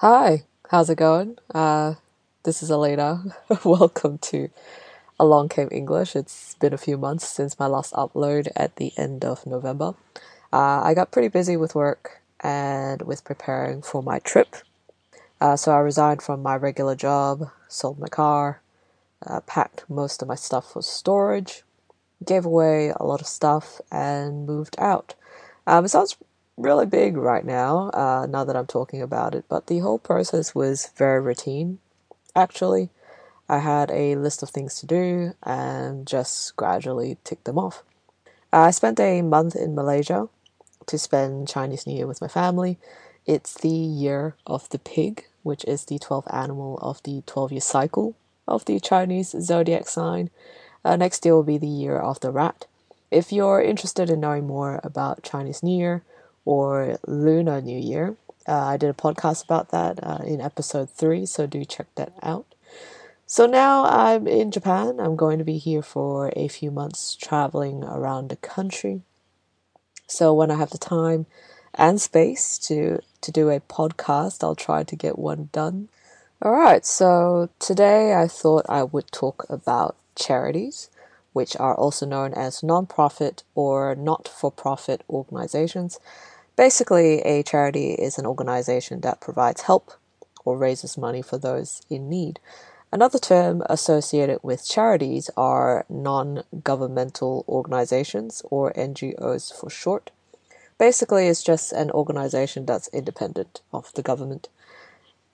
Hi, how's it going? Uh, this is Elena. Welcome to Along Came English. It's been a few months since my last upload at the end of November. Uh, I got pretty busy with work and with preparing for my trip. Uh, so I resigned from my regular job, sold my car, uh, packed most of my stuff for storage, gave away a lot of stuff, and moved out. Um, it sounds really big right now, uh, now that I'm talking about it, but the whole process was very routine, actually. I had a list of things to do and just gradually ticked them off. I spent a month in Malaysia to spend Chinese New Year with my family. It's the year of the pig, which is the 12th animal of the 12 year cycle of the Chinese zodiac sign. Uh, next year will be the year of the rat. If you're interested in knowing more about Chinese New Year or Lunar New Year, uh, I did a podcast about that uh, in episode three, so do check that out. So now I'm in Japan. I'm going to be here for a few months traveling around the country. So when I have the time and space to to do a podcast, I'll try to get one done. All right, so today I thought I would talk about charities, which are also known as non-profit or not-for-profit organizations. Basically, a charity is an organization that provides help or raises money for those in need. Another term associated with charities are non governmental organizations, or NGOs for short. Basically, it's just an organization that's independent of the government.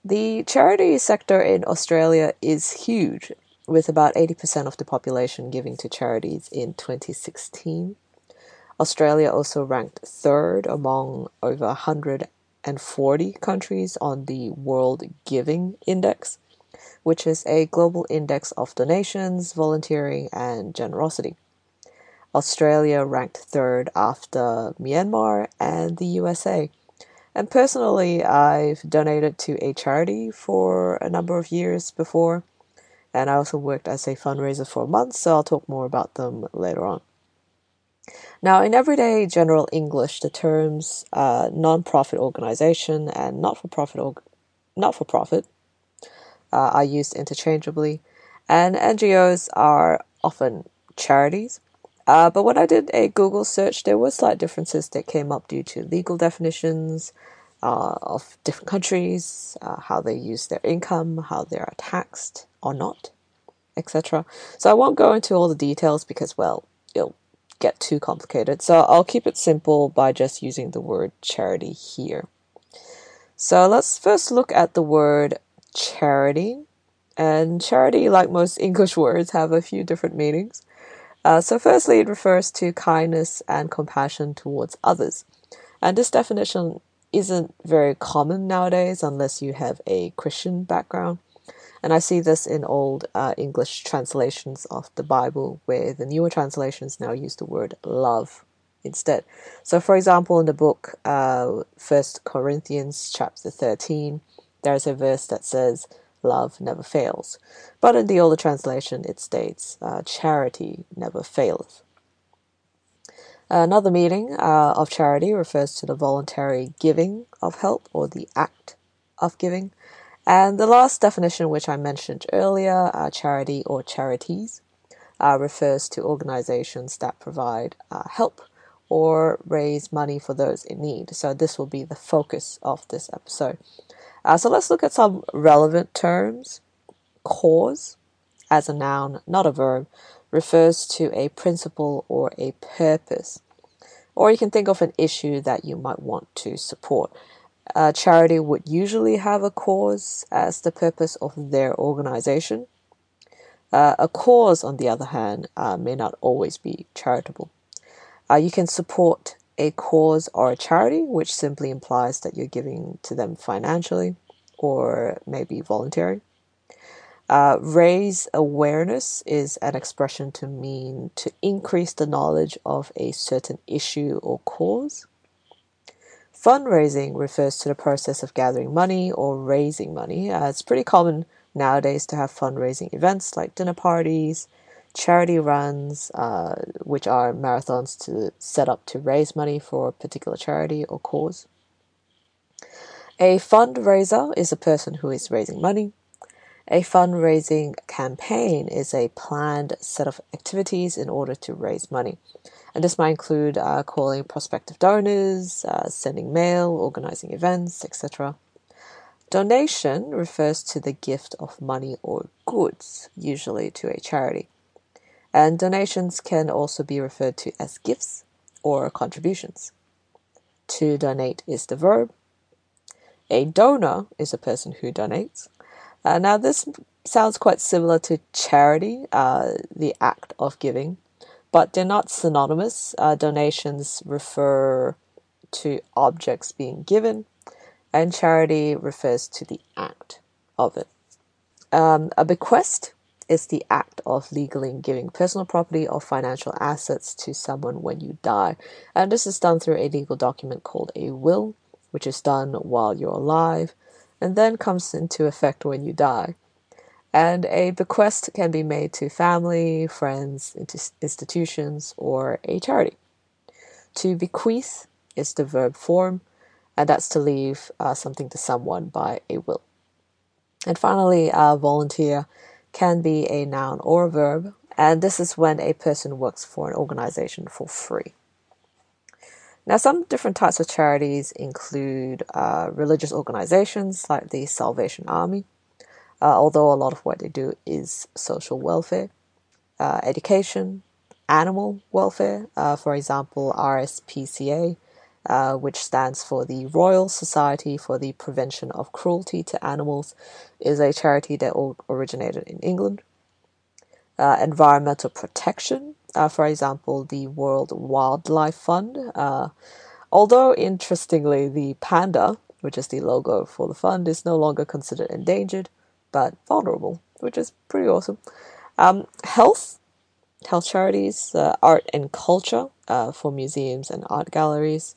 The charity sector in Australia is huge, with about 80% of the population giving to charities in 2016. Australia also ranked third among over 140 countries on the World Giving Index which is a global index of donations, volunteering, and generosity. Australia ranked third after Myanmar and the USA. And personally, I've donated to a charity for a number of years before, and I also worked as a fundraiser for a month, so I'll talk more about them later on. Now, in everyday general English, the terms uh, non-profit organization and not-for-profit org- not-for-profit uh, are used interchangeably, and NGOs are often charities. Uh, but when I did a Google search, there were slight differences that came up due to legal definitions uh, of different countries, uh, how they use their income, how they are taxed or not, etc. So I won't go into all the details because, well, it'll get too complicated. So I'll keep it simple by just using the word charity here. So let's first look at the word charity. And charity, like most English words, have a few different meanings. Uh, so, firstly, it refers to kindness and compassion towards others. And this definition isn't very common nowadays unless you have a Christian background. And I see this in old uh, English translations of the Bible, where the newer translations now use the word love instead. So, for example, in the book uh, First Corinthians chapter thirteen, there's a verse that says, Love never fails. But in the older translation, it states, uh, Charity never faileth. Another meaning uh, of charity refers to the voluntary giving of help or the act of giving. And the last definition, which I mentioned earlier, uh, charity or charities, uh, refers to organizations that provide uh, help or raise money for those in need. So, this will be the focus of this episode. Uh, so let's look at some relevant terms. Cause, as a noun, not a verb, refers to a principle or a purpose. Or you can think of an issue that you might want to support. A charity would usually have a cause as the purpose of their organization. Uh, a cause, on the other hand, uh, may not always be charitable. Uh, you can support a cause or a charity, which simply implies that you're giving to them financially or maybe volunteering. Uh, raise awareness is an expression to mean to increase the knowledge of a certain issue or cause. Fundraising refers to the process of gathering money or raising money. Uh, it's pretty common nowadays to have fundraising events like dinner parties, charity runs, uh, which are marathons to set up to raise money for a particular charity or cause. A fundraiser is a person who is raising money. A fundraising campaign is a planned set of activities in order to raise money. And this might include uh, calling prospective donors, uh, sending mail, organizing events, etc. Donation refers to the gift of money or goods, usually to a charity. And donations can also be referred to as gifts or contributions. To donate is the verb. A donor is a person who donates. Uh, now, this sounds quite similar to charity, uh, the act of giving, but they're not synonymous. Uh, donations refer to objects being given, and charity refers to the act of it. Um, a bequest is the act of legally giving personal property or financial assets to someone when you die. And this is done through a legal document called a will, which is done while you're alive and then comes into effect when you die. And a bequest can be made to family, friends, institutions, or a charity. To bequeath is the verb form, and that's to leave uh, something to someone by a will. And finally, uh, volunteer can be a noun or a verb, and this is when a person works for an organization for free. Now, some different types of charities include uh, religious organizations like the Salvation Army, uh, although a lot of what they do is social welfare, uh, education, animal welfare, uh, for example, RSPCA, uh, which stands for the Royal Society for the Prevention of Cruelty to Animals, is a charity that originated in England. Uh, environmental protection, uh, for example, the World Wildlife Fund. Although, interestingly, the panda, which is the logo for the fund, is no longer considered endangered but vulnerable, which is pretty awesome. Um, health, health charities, uh, art and culture uh, for museums and art galleries,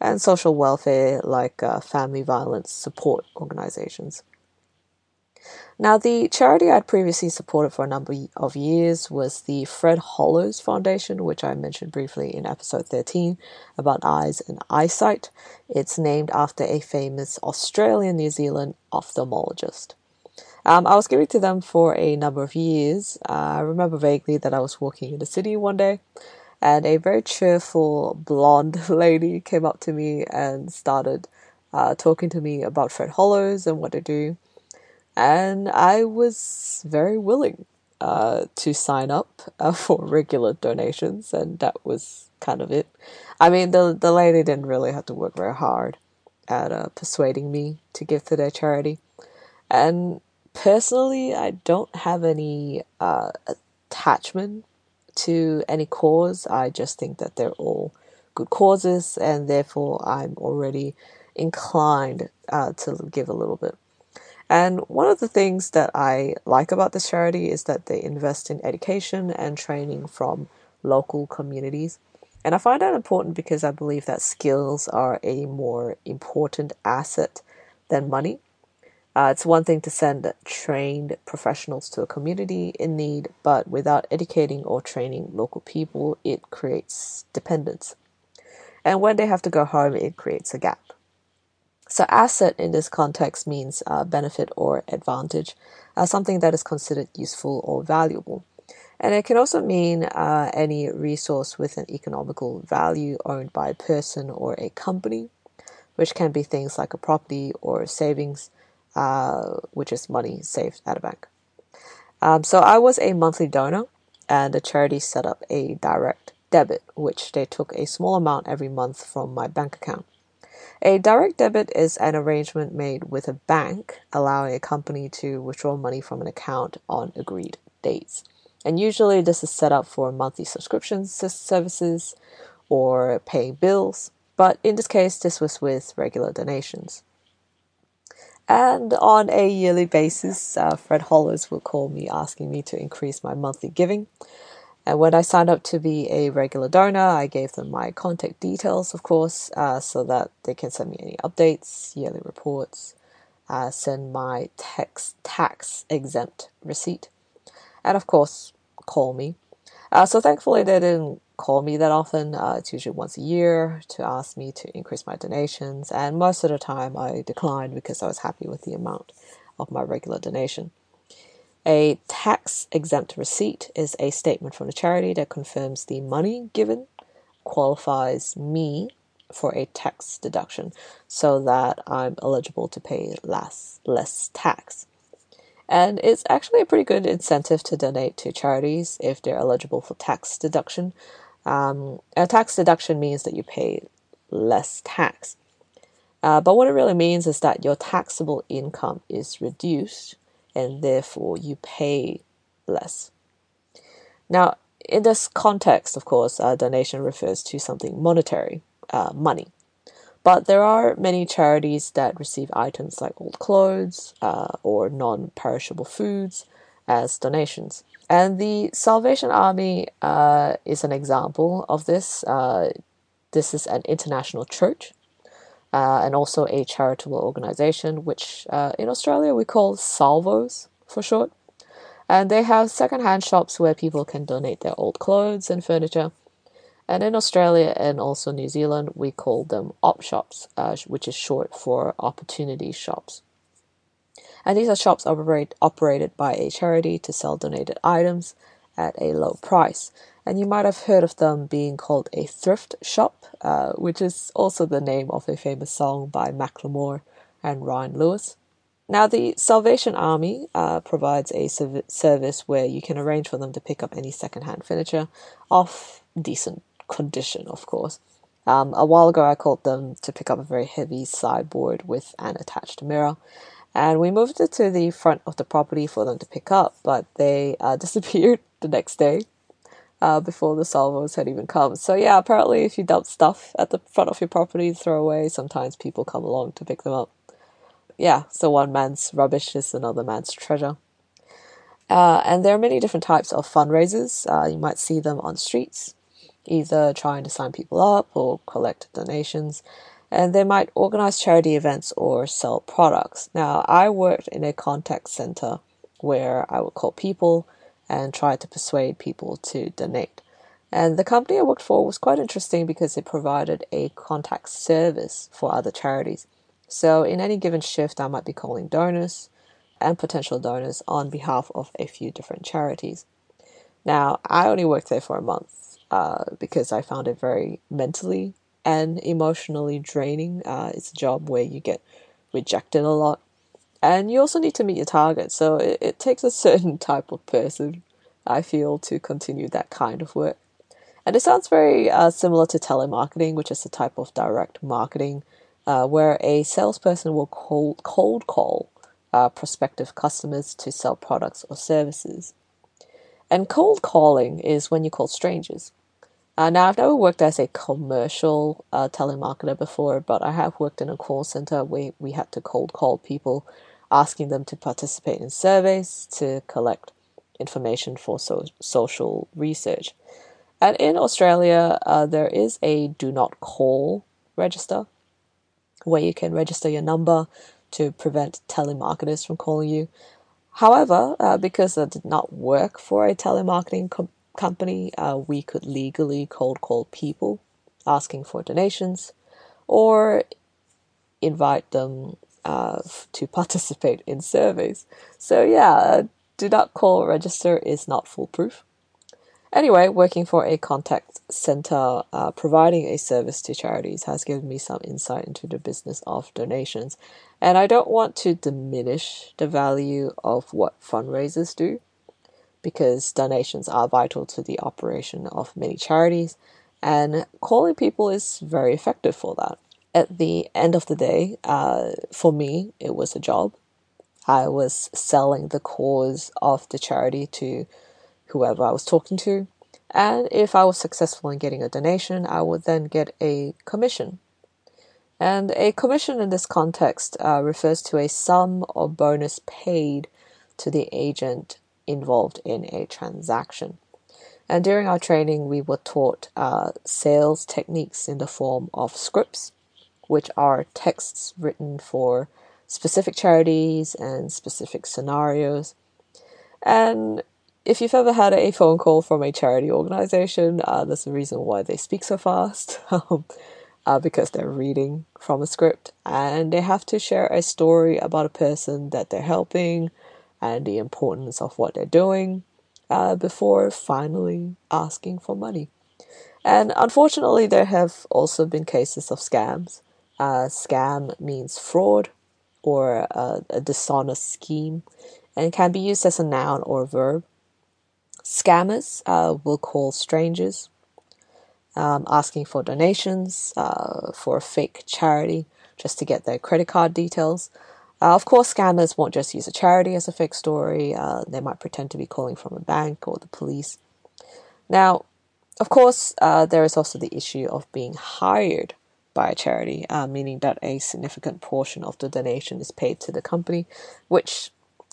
and social welfare like uh, family violence support organizations. Now, the charity I'd previously supported for a number of years was the Fred Hollows Foundation, which I mentioned briefly in episode 13 about eyes and eyesight. It's named after a famous Australian New Zealand ophthalmologist. Um, I was giving to them for a number of years. Uh, I remember vaguely that I was walking in the city one day and a very cheerful blonde lady came up to me and started uh, talking to me about Fred Hollows and what they do and I was very willing uh, to sign up uh, for regular donations, and that was kind of it. I mean, the the lady didn't really have to work very hard at uh, persuading me to give to their charity, and personally, I don't have any uh, attachment to any cause. I just think that they're all good causes, and therefore, I'm already inclined uh, to give a little bit. And one of the things that I like about this charity is that they invest in education and training from local communities. And I find that important because I believe that skills are a more important asset than money. Uh, it's one thing to send trained professionals to a community in need, but without educating or training local people, it creates dependence. And when they have to go home, it creates a gap. So, asset in this context means uh, benefit or advantage, uh, something that is considered useful or valuable. And it can also mean uh, any resource with an economical value owned by a person or a company, which can be things like a property or savings, uh, which is money saved at a bank. Um, so, I was a monthly donor, and the charity set up a direct debit, which they took a small amount every month from my bank account. A direct debit is an arrangement made with a bank allowing a company to withdraw money from an account on agreed dates. And usually this is set up for monthly subscription services or paying bills, but in this case, this was with regular donations. And on a yearly basis, uh, Fred Hollows would call me asking me to increase my monthly giving. And when I signed up to be a regular donor, I gave them my contact details, of course, uh, so that they can send me any updates, yearly reports, uh, send my tax tax exempt receipt, and of course, call me. Uh, so thankfully, they didn't call me that often. Uh, it's usually once a year to ask me to increase my donations, and most of the time I decline because I was happy with the amount of my regular donation. A tax exempt receipt is a statement from the charity that confirms the money given qualifies me for a tax deduction so that I'm eligible to pay less less tax. And it's actually a pretty good incentive to donate to charities if they're eligible for tax deduction. Um, a tax deduction means that you pay less tax. Uh, but what it really means is that your taxable income is reduced and therefore you pay less. Now, in this context, of course, a donation refers to something monetary, uh, money. But there are many charities that receive items like old clothes uh, or non perishable foods as donations. And the Salvation Army uh, is an example of this. Uh, this is an international church uh, and also a charitable organization, which uh, in Australia we call Salvos for short. And they have secondhand shops where people can donate their old clothes and furniture. And in Australia and also New Zealand, we call them op shops, uh, which is short for opportunity shops. And these are shops operate, operated by a charity to sell donated items at a low price. And you might have heard of them being called a thrift shop, uh, which is also the name of a famous song by Macklemore and Ryan Lewis. Now, the Salvation Army uh, provides a service where you can arrange for them to pick up any secondhand furniture of decent condition, of course. Um, a while ago, I called them to pick up a very heavy sideboard with an attached mirror, and we moved it to the front of the property for them to pick up, but they uh, disappeared the next day uh, before the salvos had even come. So, yeah, apparently, if you dump stuff at the front of your property to throw away, sometimes people come along to pick them up yeah, so one man's rubbish is another man's treasure. Uh, and there are many different types of fundraisers. Uh, you might see them on streets, either trying to sign people up or collect donations. And they might organize charity events or sell products. Now, I worked in a contact center where I would call people and try to persuade people to donate. And the company I worked for was quite interesting because it provided a contact service for other charities. So, in any given shift, I might be calling donors and potential donors on behalf of a few different charities. Now, I only worked there for a month uh, because I found it very mentally and emotionally draining. Uh, it's a job where you get rejected a lot, and you also need to meet your target. So, it, it takes a certain type of person, I feel, to continue that kind of work. And it sounds very uh, similar to telemarketing, which is a type of direct marketing uh, where a salesperson will cold, cold call uh, prospective customers to sell products or services. And cold calling is when you call strangers. Uh, now, I've never worked as a commercial uh, telemarketer before, but I have worked in a call center where we had to cold call people, asking them to participate in surveys to collect information for so- social research. And in Australia, uh, there is a do not call register where you can register your number to prevent telemarketers from calling you. However, uh, because I did not work for a telemarketing com- company, uh, we could legally cold call people asking for donations or invite them uh, to participate in surveys. So, yeah, do not call register is not foolproof. Anyway, working for a contact center uh, providing a service to charities has given me some insight into the business of donations. And I don't want to diminish the value of what fundraisers do because donations are vital to the operation of many charities, and calling people is very effective for that. At the end of the day, uh, for me, it was a job. I was selling the cause of the charity to whoever I was talking to. And if I was successful in getting a donation, I would then get a commission. And a commission in this context uh, refers to a sum or bonus paid to the agent involved in a transaction. And during our training, we were taught uh, sales techniques in the form of scripts, which are texts written for specific charities and specific scenarios. And if you've ever had a phone call from a charity organization, uh, there's a reason why they speak so fast. Um, uh, because they're reading from a script and they have to share a story about a person that they're helping and the importance of what they're doing uh, before finally asking for money. And unfortunately, there have also been cases of scams. Uh, scam means fraud or a, a dishonest scheme and can be used as a noun or a verb. Scammers uh, will call strangers um, asking for donations uh, for a fake charity just to get their credit card details. Uh, of course, scammers won't just use a charity as a fake story, uh, they might pretend to be calling from a bank or the police. Now, of course, uh, there is also the issue of being hired by a charity, uh, meaning that a significant portion of the donation is paid to the company, which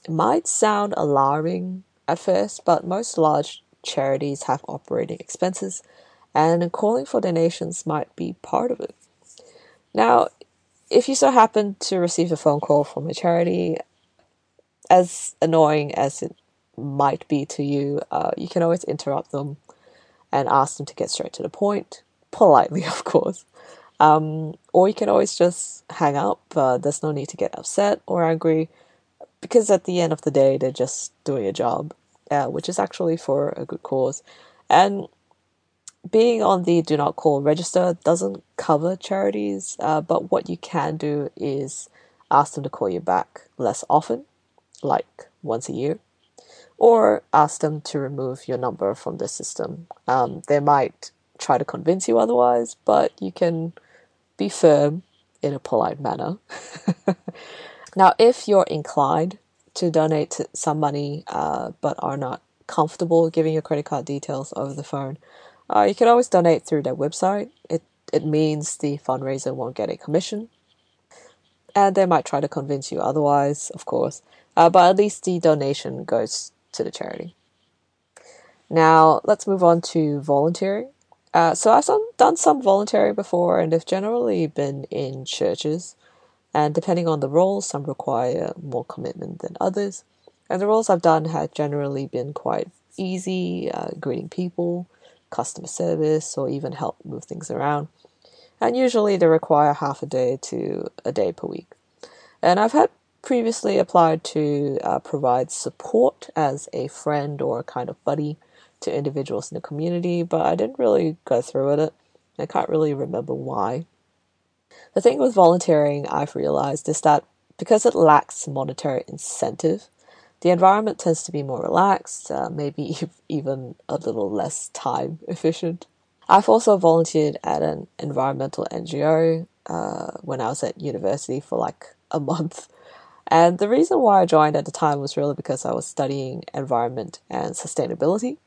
might sound alarming at first, but most large charities have operating expenses and calling for donations might be part of it. Now, if you so happen to receive a phone call from a charity, as annoying as it might be to you, uh, you can always interrupt them and ask them to get straight to the point, politely, of course. Um, or you can always just hang up. Uh, there's no need to get upset or angry because at the end of the day, they're just doing a job, uh, which is actually for a good cause. And being on the do not call register doesn't cover charities, uh, but what you can do is ask them to call you back less often, like once a year, or ask them to remove your number from the system. Um, they might try to convince you otherwise, but you can be firm in a polite manner. now, if you're inclined to donate some money uh, but are not comfortable giving your credit card details over the phone, uh, you can always donate through their website. It it means the fundraiser won't get a commission, and they might try to convince you otherwise, of course. Uh, but at least the donation goes to the charity. Now let's move on to volunteering. Uh, so I've done, some volunteering before, and they've generally been in churches. And depending on the roles, some require more commitment than others. And the roles I've done have generally been quite easy, uh, greeting people, customer service, or even help move things around. And usually they require half a day to a day per week. And I've had previously applied to uh, provide support as a friend or a kind of buddy to individuals in the community, but I didn't really go through with it. I can't really remember why. The thing with volunteering, I've realized, is that because it lacks monetary incentive, the environment tends to be more relaxed, uh, maybe even a little less time efficient. I've also volunteered at an environmental NGO uh, when I was at university for like a month. And the reason why I joined at the time was really because I was studying environment and sustainability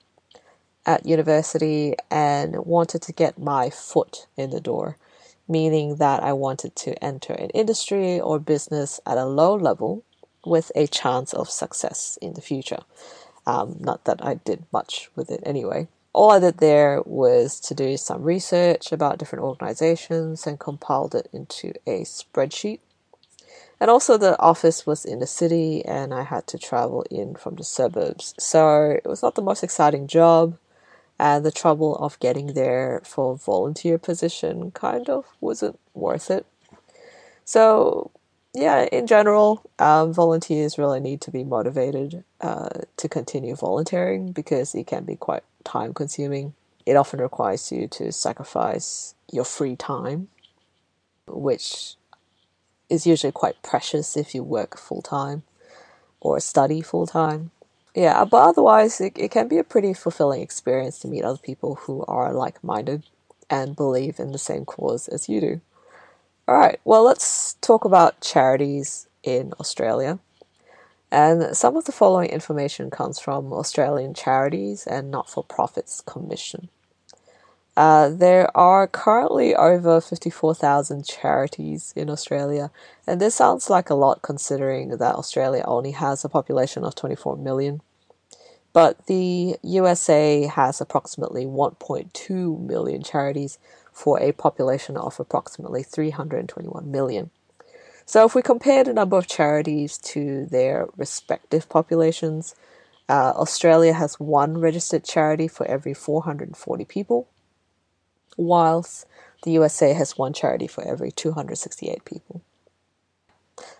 at university and wanted to get my foot in the door, meaning that I wanted to enter an industry or business at a low level with a chance of success in the future. Um, not that I did much with it anyway. All I did there was to do some research about different organizations and compiled it into a spreadsheet. And also, the office was in the city, and I had to travel in from the suburbs. So it was not the most exciting job, and the trouble of getting there for a volunteer position kind of wasn't worth it. So yeah, in general, um, volunteers really need to be motivated uh, to continue volunteering because it can be quite time consuming. It often requires you to sacrifice your free time, which is usually quite precious if you work full time or study full time. Yeah, but otherwise, it, it can be a pretty fulfilling experience to meet other people who are like minded and believe in the same cause as you do. All right, well, let's talk about charities in Australia. And some of the following information comes from Australian Charities and Not for Profits Commission. Uh, there are currently over 54,000 charities in Australia, and this sounds like a lot considering that Australia only has a population of 24 million. But the USA has approximately 1.2 million charities, for a population of approximately 321 million. So, if we compare the number of charities to their respective populations, Uh, Australia has one registered charity for every 440 people, whilst the USA has one charity for every 268 people.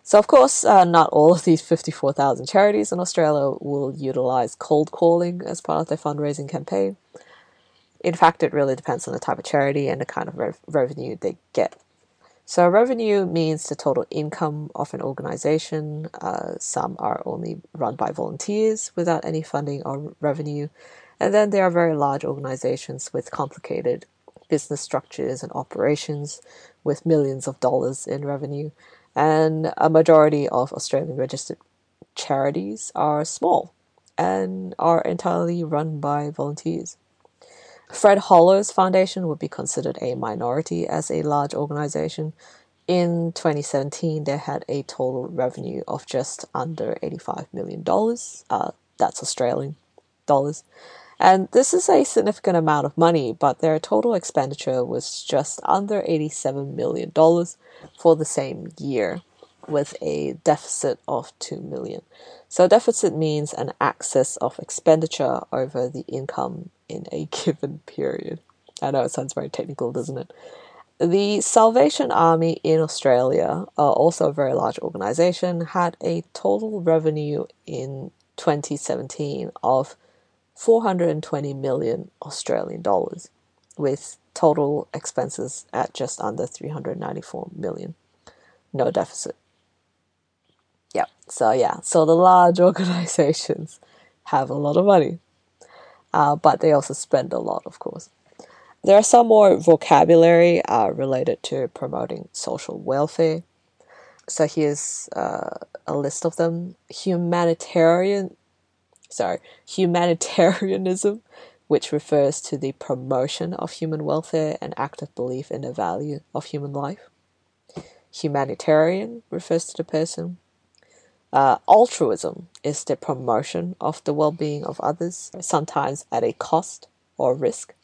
So, of course, uh, not all of these 54,000 charities in Australia will utilize cold calling as part of their fundraising campaign. In fact, it really depends on the type of charity and the kind of rev- revenue they get. So, revenue means the total income of an organization. Uh, some are only run by volunteers without any funding or revenue. And then there are very large organizations with complicated business structures and operations with millions of dollars in revenue. And a majority of Australian registered charities are small and are entirely run by volunteers. Fred Hollows Foundation would be considered a minority as a large organization. In 2017, they had a total revenue of just under $85 million. Uh, that's Australian dollars. And this is a significant amount of money, but their total expenditure was just under $87 million for the same year with a deficit of 2 million. So deficit means an excess of expenditure over the income in a given period. I know it sounds very technical, doesn't it? The Salvation Army in Australia, uh, also a very large organization, had a total revenue in 2017 of 420 million Australian dollars, with total expenses at just under 394 million. No deficit. Yeah, so yeah, so the large organizations have a lot of money, uh, but they also spend a lot, of course. There are some more vocabulary uh, related to promoting social welfare. So here's uh, a list of them. Humanitarian sorry, humanitarianism, which refers to the promotion of human welfare and active belief in the value of human life. Humanitarian refers to the person. Uh, altruism is the promotion of the well being of others, sometimes at a cost or risk.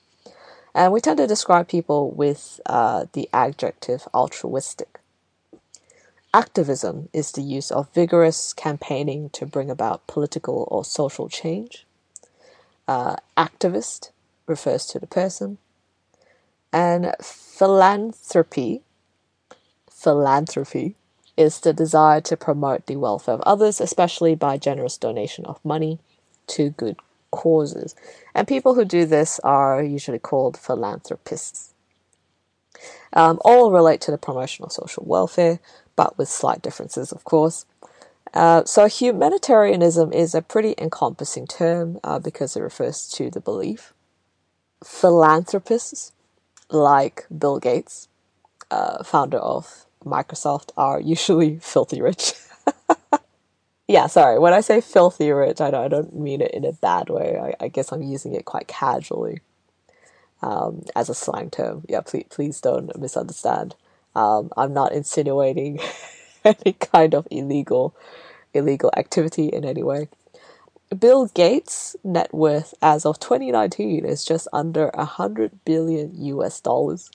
And we tend to describe people with uh, the adjective altruistic. Activism is the use of vigorous campaigning to bring about political or social change. Uh, activist refers to the person. And philanthropy, philanthropy is the desire to promote the welfare of others, especially by generous donation of money to good causes. And people who do this are usually called philanthropists. Um, all relate to the promotion of social welfare, but with slight differences, of course. Uh, so, humanitarianism is a pretty encompassing term uh, because it refers to the belief. Philanthropists, like Bill Gates, uh, founder of Microsoft, are usually filthy rich. yeah, sorry, when I say filthy rich, I don't, mean it in a bad way. I, I guess I'm using it quite casually um, as a slang term. Yeah, please, please don't misunderstand. Um, I'm not insinuating any kind of illegal illegal activity in any way. Bill Gates' net worth as of 2019 is just under 100 billion US dollars.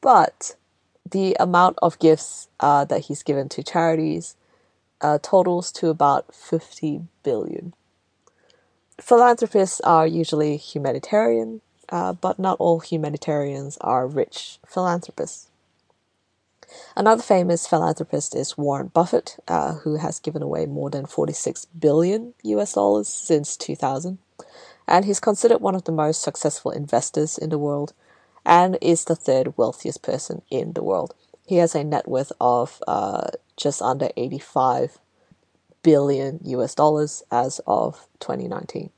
But the amount of gifts uh, that he's given to charities uh, totals to about 50 billion. Philanthropists are usually humanitarian, uh, but not all humanitarians are rich philanthropists. Another famous philanthropist is Warren Buffett, uh, who has given away more than 46 billion US dollars since 2000. And he's considered one of the most successful investors in the world and is the third wealthiest person in the world. He has a net worth of uh, just under 85 billion US dollars as of 2019.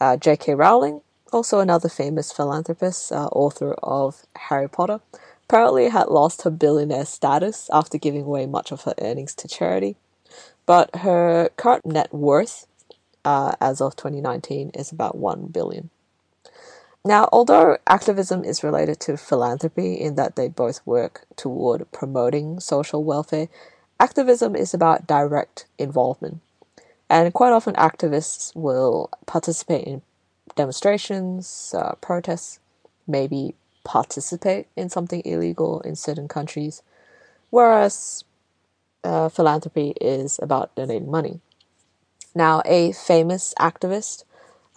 Uh, J.K. Rowling, also another famous philanthropist, uh, author of Harry Potter, apparently had lost her billionaire status after giving away much of her earnings to charity. But her current net worth, uh, as of 2019, is about 1 billion. Now, although activism is related to philanthropy in that they both work toward promoting social welfare, activism is about direct involvement. And quite often, activists will participate in demonstrations, uh, protests, maybe participate in something illegal in certain countries, whereas uh, philanthropy is about donating money. Now, a famous activist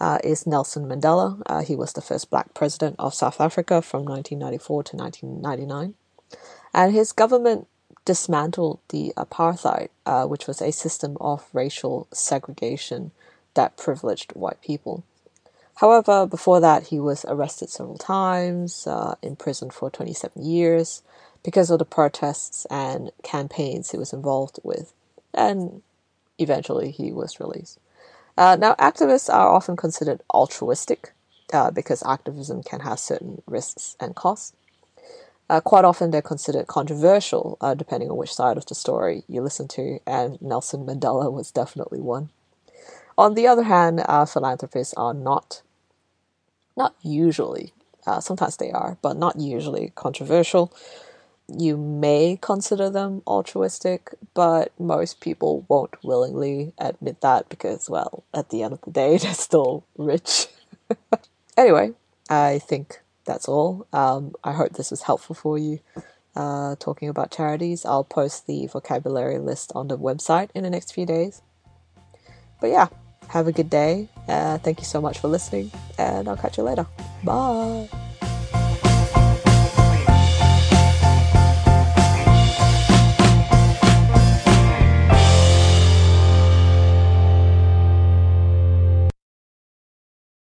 uh, is Nelson Mandela. Uh, he was the first black president of South Africa from 1994 to 1999. And his government dismantled the apartheid, uh, which was a system of racial segregation that privileged white people. However, before that, he was arrested several times, uh, imprisoned for 27 years because of the protests and campaigns he was involved with, and eventually he was released. Uh, now, activists are often considered altruistic uh, because activism can have certain risks and costs. Uh, quite often, they're considered controversial, uh, depending on which side of the story you listen to, and Nelson Mandela was definitely one. On the other hand, uh, philanthropists are not, not usually, sometimes they are, but not usually controversial. You may consider them altruistic, but most people won't willingly admit that because, well, at the end of the day, they're still rich. anyway, I think that's all. Um, I hope this was helpful for you. Uh, talking about charities, I'll post the vocabulary list on the website in the next few days. But yeah, have a good day. Uh, thank you so much for listening, and I'll catch you later. Bye.